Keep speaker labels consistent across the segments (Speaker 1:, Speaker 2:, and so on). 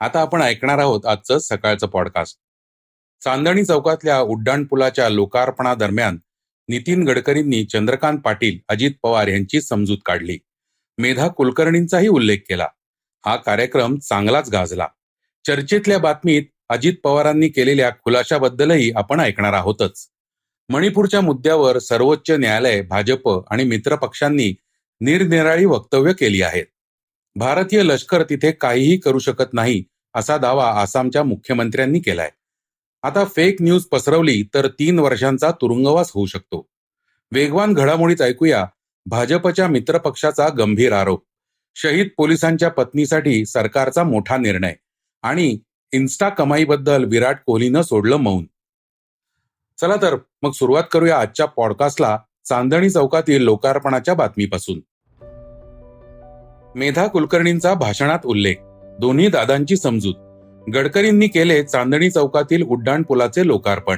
Speaker 1: आता आपण ऐकणार आहोत आजचं सकाळचं पॉडकास्ट चांदणी चौकातल्या उड्डाणपुलाच्या लोकार्पणादरम्यान नितीन गडकरींनी चंद्रकांत पाटील अजित पवार यांची समजूत काढली. मेधा कुलकर्णींचाही उल्लेख केला. हा कार्यक्रम चांगलाच गाजला. चर्चेतल्या बातमीत अजित पवारांनी केलेल्या खुलाशाबद्दलही आपण ऐकणार आहोतच. मणिपूरच्या मुद्द्यावर सर्वोच्च न्यायालय भाजप आणि मित्रपक्षांनी निरनिराळी वक्तव्य केली आहेत. भारतीय लष्कर तिथे काहीही करू शकत नाही असा दावा आसामच्या मुख्यमंत्र्यांनी केलाय. आता फेक न्यूज पसरवली तर तीन वर्षांचा तुरुंगवास होऊ शकतो. वेगवान घडामोडीत ऐकूया भाजपच्या मित्रपक्षाचा गंभीर आरोप. शहीद पोलिसांच्या पत्नीसाठी सरकारचा मोठा निर्णय आणि इन्स्टा कमाईबद्दल विराट कोहलीनं सोडलं मौन. चला तर मग सुरुवात करूया आजच्या पॉडकास्टला चांदणी चौकातील लोकार्पणाच्या बातमीपासून. मेधा कुलकर्णींचा भाषणात उल्लेख. दोन्ही दादांची समजूत. गडकरींनी केले चांदणी चौकातील उड्डाणपुलाचे लोकार्पण.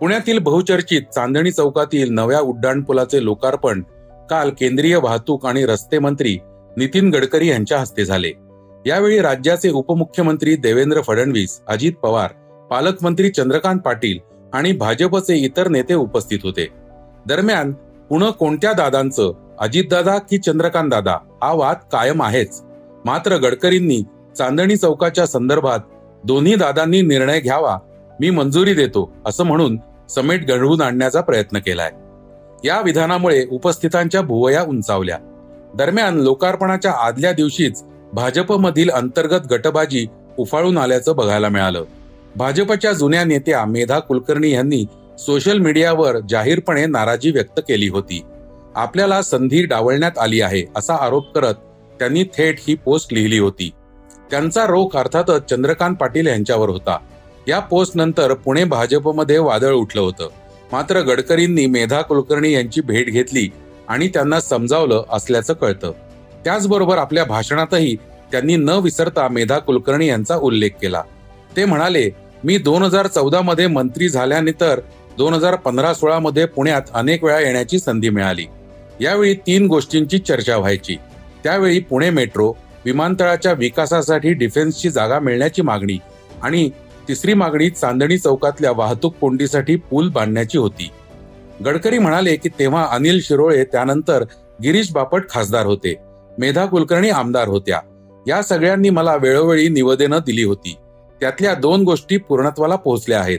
Speaker 1: पुण्यातील बहुचर्चित चांदणी चौकातील नव्या उड्डाणपुलाचे लोकार्पण काल केंद्रीय वाहतूक आणि रस्ते मंत्री नितीन गडकरी यांच्या हस्ते झाले. यावेळी राज्याचे उपमुख्यमंत्री देवेंद्र फडणवीस अजित पवार पालकमंत्री चंद्रकांत पाटील आणि भाजपचे इतर नेते उपस्थित होते. दरम्यान पुणे कोणत्या दादांचं अजितदादा की चंद्रकांत दादा हा वाद कायम आहेच. मात्र गडकरींनी चांदणी चौकाच्या संदर्भात दोन्ही दादांनी निर्णय घ्यावा मी मंजुरी देतो असं म्हणून समेट घडवून आणण्याचा प्रयत्न केलाय. या विधानामुळे उपस्थितांच्या भुवया उंचावल्या. दरम्यान लोकार्पणाच्या आदल्या दिवशीच भाजपमधील अंतर्गत गटबाजी उफाळून आल्याचं बघायला मिळालं. भाजपच्या जुन्या नेत्या मेधा कुलकर्णी यांनी सोशल मीडियावर जाहीरपणे नाराजी व्यक्त केली होती. आपल्याला संधी डावलण्यात आली आहे असा आरोप करत त्यांनी थेट ही पोस्ट लिहिली होती. त्यांचा रोख अर्थातच चंद्रकांत पाटील यांच्यावर होता. या पोस्ट नंतर पुणे भाजपमध्ये वादळ उठलं होतं. मात्र गडकरींनी मेधा कुलकर्णी यांची भेट घेतली आणि त्यांना समजावलं असल्याचं कळतं. त्याचबरोबर आपल्या भाषणातही त्यांनी न विसरता मेधा कुलकर्णी यांचा उल्लेख केला. ते म्हणाले मी दोन हजार चौदा मध्ये मंत्री झाल्यानंतर दोन हजार पंधरा सोळा मध्ये पुण्यात अनेक वेळा येण्याची संधी मिळाली. यावेळी तीन गोष्टींची चर्चा व्हायची. त्यावेळी पुणे मेट्रो विमानतळाच्या विकासासाठी डिफेन्सची जागा मिळण्याची मागणी आणि तिसरी मागणी चांदणी चौकातल्या वाहतूक कोंडीसाठी पूल बांधण्याची होती. गडकरी म्हणाले की तेव्हा अनिल शिरोळे त्यानंतर गिरीश बापट खासदार होते. मेधा कुलकर्णी आमदार होत्या. या सगळ्यांनी मला वेळोवेळी निवेदनं दिली होती. त्यातल्या दोन गोष्टी पूर्णत्वाला पोहोचल्या आहेत.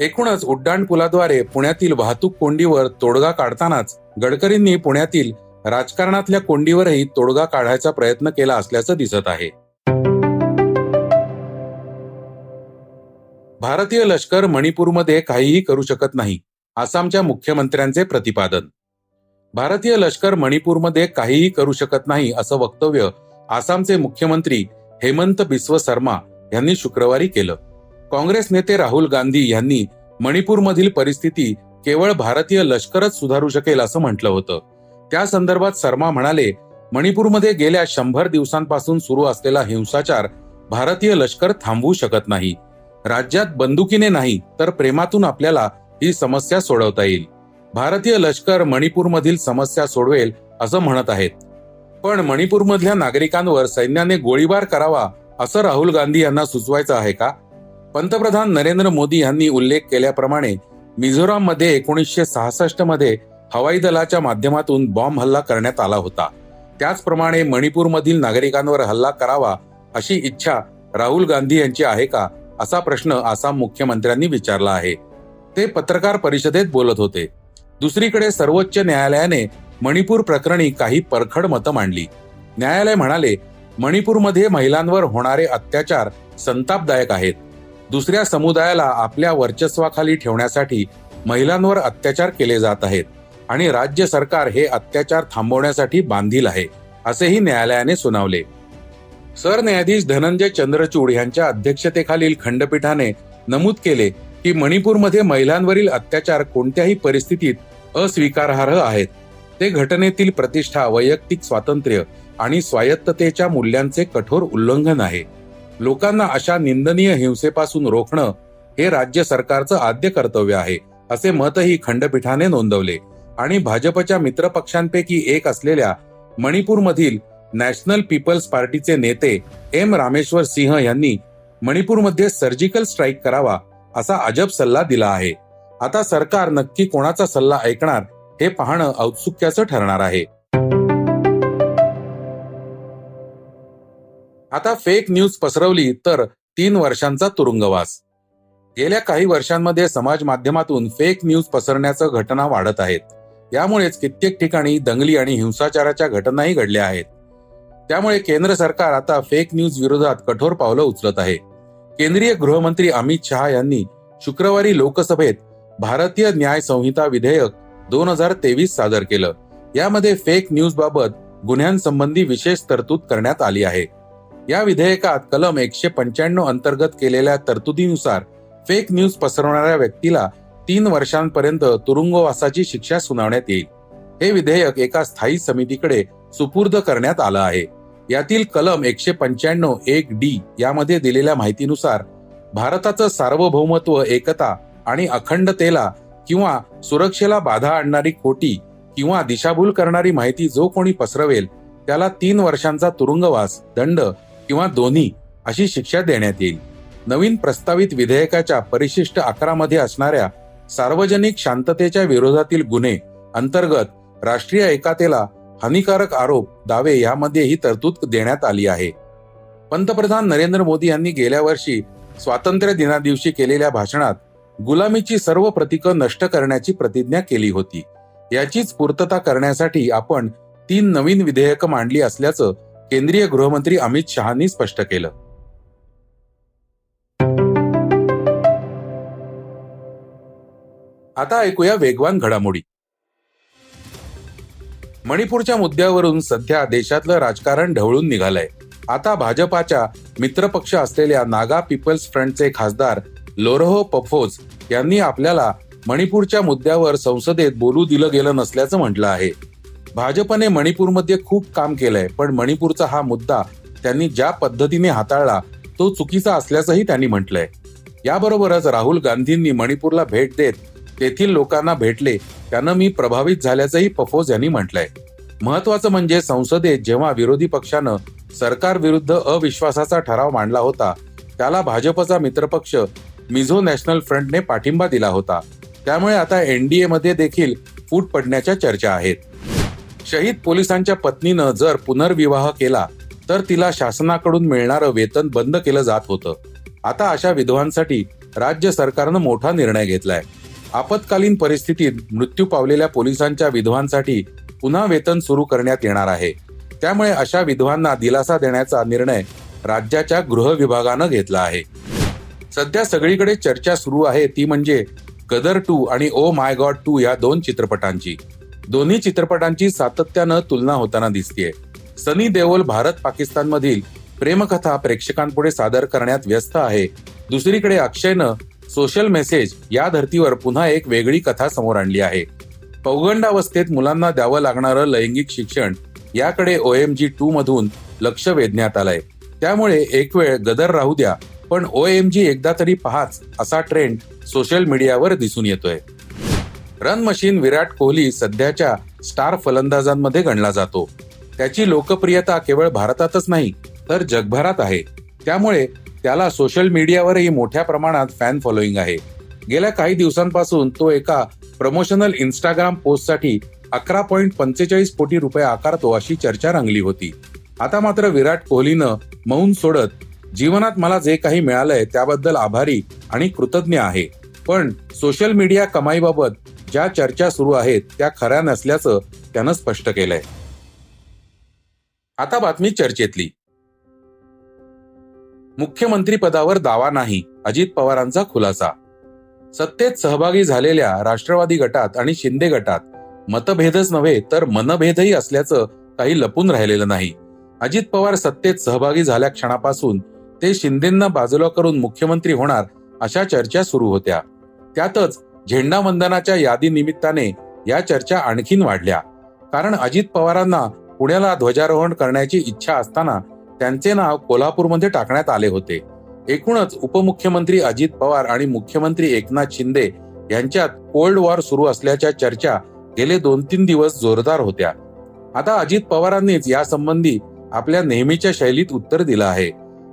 Speaker 1: एकूणच उड्डाण पुलाद्वारे पुण्यातील वाहतूक कोंडीवर तोडगा काढतानाच गडकरींनी पुण्यातील राजकारणातल्या कोंडीवरही तोडगा काढायचा प्रयत्न केला असल्याचं दिसत आहे. भारतीय लष्कर मणिपूरमध्ये काहीही करू शकत नाही आसामच्या मुख्यमंत्र्यांचे प्रतिपादन. भारतीय लष्कर मणिपूरमध्ये काहीही करू शकत नाही असं वक्तव्य आसामचे मुख्यमंत्री हेमंत बिस्व शर्मा यांनी शुक्रवारी केलं. काँग्रेस नेते राहुल गांधी यांनी मणिपूरमधील परिस्थिती केवळ भारतीय लष्करच सुधारू शकेल असं म्हटलं होतं. त्या संदर्भात शर्मा म्हणाले मणिपूरमध्ये गेल्या शंभर दिवसांपासून सुरू असलेला हिंसाचार भारतीय लष्कर थांबवू शकत नाही. राज्यात बंदुकीने नाही तर प्रेमातून आपल्याला ही समस्या सोडवता येईल. भारतीय लष्कर मणिपूरमधील समस्या सोडवेल असं म्हणत आहेत. पण मणिपूरमधल्या नागरिकांवर सैन्याने गोळीबार करावा असं राहुल गांधी यांना सुचवायचं आहे का? पंतप्रधान नरेंद्र मोदी यांनी उल्लेख केल्याप्रमाणे मिझोराममध्ये एकोणीसशे सहासष्टमध्ये हवाई दलाच्या माध्यमातून बॉम्ब हल्ला करण्यात आला होता. त्याचप्रमाणे मणिपूरमधील नागरिकांवर हल्ला करावा अशी इच्छा राहुल गांधी यांची आहे का असा प्रश्न आसाम मुख्यमंत्र्यांनी विचारला आहे. ते पत्रकार परिषदेत बोलत होते. दुसरीकडे सर्वोच्च न्यायालयाने मणिपूर प्रकरणी काही परखड मतं मांडली. न्यायालय म्हणाले मणिपूरमध्ये महिलांवर होणारे अत्याचार संतापदायक आहेत. दुसऱ्या समुदायाला आपल्या वर्चस्वाखाली ठेवण्यासाठी महिलांवर अत्याचार केले जात आहेत आणि राज्य सरकार हे अत्याचार थांबवण्यासाठी बांधील आहे असेही न्यायालयाने सुनावले. सरन्यायाधीश धनंजय चंद्रचूड यांच्या अध्यक्षतेखालील खंडपीठाने नमूद केले की मणिपूरमध्ये महिलांवरील अत्याचार कोणत्याही परिस्थितीत अस्वीकारार्ह आहेत. ते घटनेतील प्रतिष्ठा वैयक्तिक स्वातंत्र्य आणि स्वायत्ततेच्या मूल्यांचे कठोर उल्लंघन आहे. लोकांना अशा निंदनीय हिंसेपासून रोखणं हे राज्य सरकारचं आद्य कर्तव्य आहे असे मतही खंडपीठाने नोंदवले. आणि भाजपच्या मित्रपक्षांपैकी एक असलेल्या मणिपूरमधील नॅशनल पीपल्स पार्टीचे नेते एम रामेश्वर सिंह यांनी मणिपूरमध्ये सर्जिकल स्ट्राईक करावा असा अजब सल्ला दिला आहे. आता सरकार नक्की कोणाचा सल्ला ऐकणार हे पाहणं औत्सुक्याचं ठरणार आहे. आता फेक न्यूज पसरवली तर तीन वर्षांचा तुरुंगवास. गेल्या काही वर्षांमध्ये समाज माध्यमातून फेक न्यूज पसरण्याच्या घटना वाढत आहेत. यामुळेच कित्येक ठिकाणी दंगली आणि हिंसाचाराच्या घटनाही घडल्या आहेत. त्यामुळे केंद्र सरकार आता फेक न्यूज विरोधात कठोर पावलं उचलत आहे. केंद्रीय गृहमंत्री अमित शहा यांनी शुक्रवारी लोकसभेत भारतीय न्याय संहिता विधेयक दोन हजार तेवीस सादर केलं. यामध्ये फेक न्यूज बाबत गुन्ह्यांसंबंधी विशेष तरतूद करण्यात आली आहे. या विधेयकात कलम एकशे पंच्याण्णव अंतर्गत केलेल्या तरतुदीनुसार फेक न्यूज पसरवणाऱ्या व्यक्तीला तीन वर्षांपर्यंत तुरुंगवासाची शिक्षा सुनावण्यात येईल. हे विधेयक एका स्थायी समितीकडे सुपूर्द करण्यात आलं आहे. यातील कलम एकशे पंच्याण्णव एक डी यामध्ये दिलेल्या माहितीनुसार भारताचं सार्वभौमत्व एकता आणि अखंडतेला किंवा सुरक्षेला बाधा आणणारी खोटी किंवा दिशाभूल करणारी माहिती जो कोणी पसरवेल त्याला तीन वर्षांचा तुरुंगवास दंड किंवा दोन्ही अशी शिक्षा देण्यात येईल. नवीन प्रस्तावित विधेयकाच्या परिशिष्ट अकरा मध्ये असणाऱ्या सार्वजनिक शांततेच्या विरोधातील गुन्हे अंतर्गत राष्ट्रीय एकातेला हानिकारक आरोप दावे यामध्ये ही तरतूद देण्यात आली आहे. पंतप्रधान नरेंद्र मोदी यांनी गेल्या वर्षी स्वातंत्र्य दिनादिवशी केलेल्या भाषणात गुलामीची सर्व प्रतीकं नष्ट करण्याची प्रतिज्ञा केली होती. याचीच पूर्तता करण्यासाठी आपण तीन नवीन विधेयकं मांडली असल्याचं केंद्रीय गृहमंत्री अमित शहानी स्पष्ट केलं. आता ऐकूया वेगवान घडामोडी. मणिपूरच्या मुद्द्यावरून सध्या देशातलं राजकारण ढवळून निघालंय. आता भाजपाच्या मित्रपक्ष असलेल्या नागा पीपल्स फ्रंटचे खासदार लोरहो पफोज यांनी आपल्याला मणिपूरच्या मुद्द्यावर संसदेत बोलू दिलं गेलं नसल्याचं म्हटलं आहे. भाजपने मणिपूरमध्ये खूप काम केलंय पण मणिपूरचा हा मुद्दा त्यांनी ज्या पद्धतीने हाताळला तो चुकीचा असल्याचंही त्यांनी म्हटलंय. याबरोबरच राहुल गांधींनी मणिपूरला भेट देत तेथील लोकांना भेटले त्यानं मी प्रभावित झाल्याचंही पफोज यांनी म्हटलंय. महत्वाचं म्हणजे संसदेत जेव्हा विरोधी पक्षानं सरकार विरुद्ध अविश्वासाचा ठराव मांडला होता त्याला भाजपचा मित्रपक्ष मिझो नॅशनल फ्रंटने पाठिंबा दिला होता. त्यामुळे आता एनडीए मध्ये देखील फूट पडण्याच्या चर्चा आहेत. शहीद पोलिसांच्या पत्नीनं जर पुनर्विवाह केला तर तिला शासनाकडून मिळणारं वेतन बंद केलं जात होतं. आता अशा विधवांसाठी राज्य सरकारनं मोठा निर्णय घेतलाय. आपत्कालीन परिस्थितीत मृत्यू पावलेल्या पोलिसांच्या विधवांसाठी पुन्हा वेतन सुरू करण्यात येणार आहे. त्यामुळे अशा विधवांना दिलासा देण्याचा निर्णय राज्याच्या गृह विभागानं घेतला आहे. सध्या सगळीकडे चर्चा सुरू आहे ती म्हणजे गदर टू आणि ओ माय गॉड टू या दोन चित्रपटांची. दोन्ही चित्रपटांची सातत्यानं तुलना होताना दिसतीये. सनी देओल भारत पाकिस्तान मधील प्रेमकथा प्रेक्षकांपुढे सादर करण्यात व्यस्त आहे. दुसरीकडे अक्षयनं सोशल मेसेज या धर्तीवर पुन्हा एक वेगळी कथा समोर आणली आहे. पौगंडावस्थेत मुलांना द्यावं लागणारं लैंगिक शिक्षण याकडे ओ एम टू मधून लक्ष वेधण्यात आलंय. त्यामुळे एक वेळ गदर राहू द्या पण ओ एम जी एकदा तरी पहाच असा ट्रेंड सोशल मीडियावर दिसून येतोय. रन मशीन विराट कोहली सध्याच्या स्टार फलंदाजांमध्ये गणला जातो. त्याची लोकप्रियता केवळ भारतातच नाही तर जगभरात आहे. त्यामुळे त्याला सोशल मीडियावरही मोठ्या प्रमाणात फॅन फॉलोईंग आहे. गेल्या काही दिवसांपासून तो एका प्रमोशनल इंस्टाग्राम पोस्टसाठी अकरा पॉईंट पंचेचाळीस कोटी रुपये आकारतो अशी चर्चा रंगली होती. आता मात्र विराट कोहलीनं मौन सोडत जीवनात मला जे काही मिळालंय त्याबद्दल आभारी आणि कृतज्ञ आहे. पण सोशल मीडिया कमाईबाबत ज्या चर्चा सुरू आहेत त्या खऱ्या नसल्याचं त्यानं स्पष्ट केलंय. आता बातमी चर्चेतली. मुख्यमंत्री पदावर दावा नाही अजित पवारांचा खुलासा. सत्तेत सहभागी झालेल्या राष्ट्रवादी गटात आणि शिंदे गटात मतभेदच नव्हे तर मनभेदही असल्याचं काही लपून राहिलेलं नाही. अजित पवार सत्तेत सहभागी झाल्या क्षणापासून ते शिंदेंना बाजूला करून मुख्यमंत्री होणार अशा चर्चा सुरू होत्या. त्यातच झेंडा वंदनाच्या यादी निमित्ताने या चर्चा आणखीन वाढल्या. कारण अजित पवारांना पुण्याला ध्वजारोहण करण्याची इच्छा असताना त्यांचे नाव कोल्हापूरमध्ये टाकण्यात आले होते. एकूणच उपमुख्यमंत्री अजित पवार आणि मुख्यमंत्री एकनाथ शिंदे यांच्यात कोल्ड वॉर सुरू असल्याच्या चर्चा गेले दोन तीन दिवस जोरदार होत्या. आता अजित पवारांनीच यासंबंधी आपल्या नेहमीच्या शैलीत उत्तर दिलं आहे.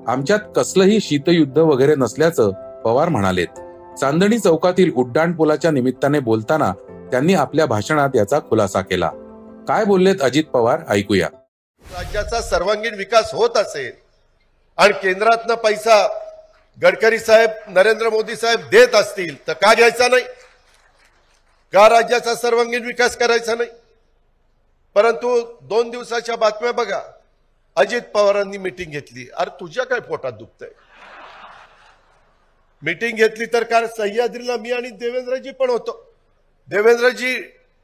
Speaker 1: आमच्यात कसलंही शीतयुद्ध वगैरे नसल्याचं पवार म्हणालेत. चांदणी चौकातील उड्डाणपुलाच्या निमित्ताने बोलताना त्यांनी आपल्या भाषणात याचा खुलासा केला. काय बोललेत अजित पवार? ऐकूया.
Speaker 2: राज्याचा सर्वांगीण विकास होत असेल आणि केंद्रातनं पैसा गडकरी साहेब नरेंद्र मोदी साहेब देत असतील तर का घ्यायचा नाही? का राज्याचा सर्वांगीण विकास करायचा नाही? परंतु दोन दिवसाच्या बातम्या बघा. अजित पवारांनी मिटिंग घेतली. अरे तुझ्या काय पोटात दुखतंय? मीटिंग घेतली तर काल सह्याद्रीला मी आणि देवेंद्रजी पण होतो. देवेंद्रजी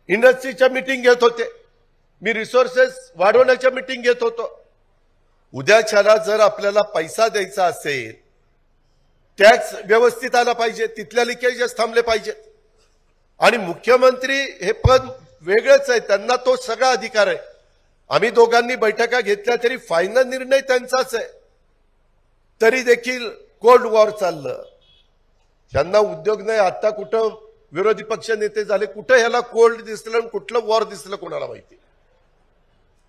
Speaker 2: इंडस्ट्रीच्या मीटिंग घेत होते. मी रिसोर्सेस वाढवण्याच्या मिटिंग घेत होतो. उद्याच्याला जर आपल्याला पैसा द्यायचा असेल टॅक्स व्यवस्थित आला पाहिजे तिथल्या लिकेजेस थांबले पाहिजेत. आणि मुख्यमंत्री हे पद वेगळंच आहे त्यांना तो सगळा अधिकार आहे. आम्ही दोघांनी बैठका घेतल्या तरी फायनल निर्णय त्यांचाच आहे. तरी देखील कोल्ड वॉर चाललं. ज्यांना उद्योग नाही आता कुठं विरोधी पक्ष नेते झाले कुठं ह्याला कोल्ड दिसलं आणि कुठलं वॉर दिसलं कोणाला माहिती?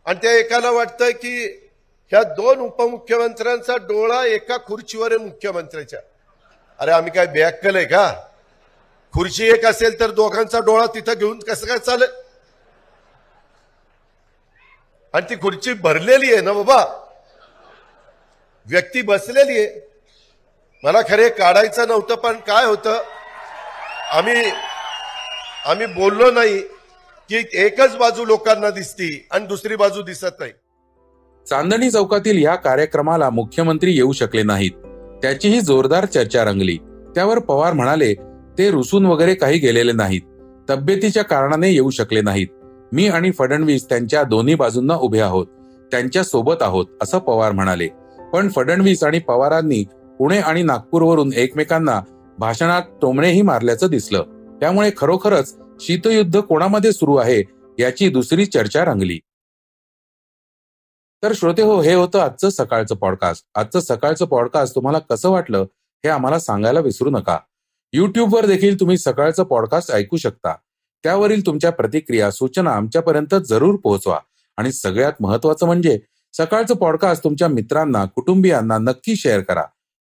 Speaker 2: आणि त्या एकाला वाटतं की ह्या दोन उपमुख्यमंत्र्यांचा डोळा एका खुर्चीवर आहे मुख्यमंत्र्याच्या. अरे आम्ही काय बॅक आहे का? खुर्ची एक असेल तर दोघांचा डोळा तिथं घेऊन कसं काय चालेल? आणि ती खुर्ची भरलेली आहे ना बाबा? व्यक्ती बसलेली आहे. मला खरे काढायचं नव्हतं पण काय होतं? आम्ही आम्ही बोललो नाही की एकच बाजू लोकांना दिसती आणि दुसरी बाजू दिसत नाही.
Speaker 1: चांदणी चौकातील या कार्यक्रमाला मुख्यमंत्री येऊ शकले नाहीत. त्याचीही जोरदार चर्चा रंगली. त्यावर पवार म्हणाले ते रुसून वगैरे काही गेलेले नाहीत. तब्येतीच्या कारणाने येऊ शकले नाहीत. मी आणि फडणवीस त्यांच्या दोन्ही बाजूंना उभे आहोत. त्यांच्यासोबत आहोत असं पवार म्हणाले. पण फडणवीस आणि पवारांनी पुणे आणि नागपूरवरून एकमेकांना भाषणात टोमणेही मारल्याचं दिसलं. त्यामुळे खरोखरच शीतयुद्ध कोणामध्ये सुरू आहे याची दुसरी चर्चा रंगली. तर श्रोते हो हे होतं आजचं सकाळचं पॉडकास्ट आजचं सकाळचं पॉडकास्ट तुम्हाला कसं वाटलं हे आम्हाला सांगायला विसरू नका. युट्यूबवर देखील तुम्ही सकाळचं पॉडकास्ट ऐकू शकता. त्यावरील तुमच्या प्रतिक्रिया सूचना आमच्यापर्यंत जरूर पोहोचवा. आणि सगळ्यात महत्वाचं म्हणजे सकाळचं पॉडकास्ट तुमच्या मित्रांना कुटुंबियांना नक्की शेअर करा.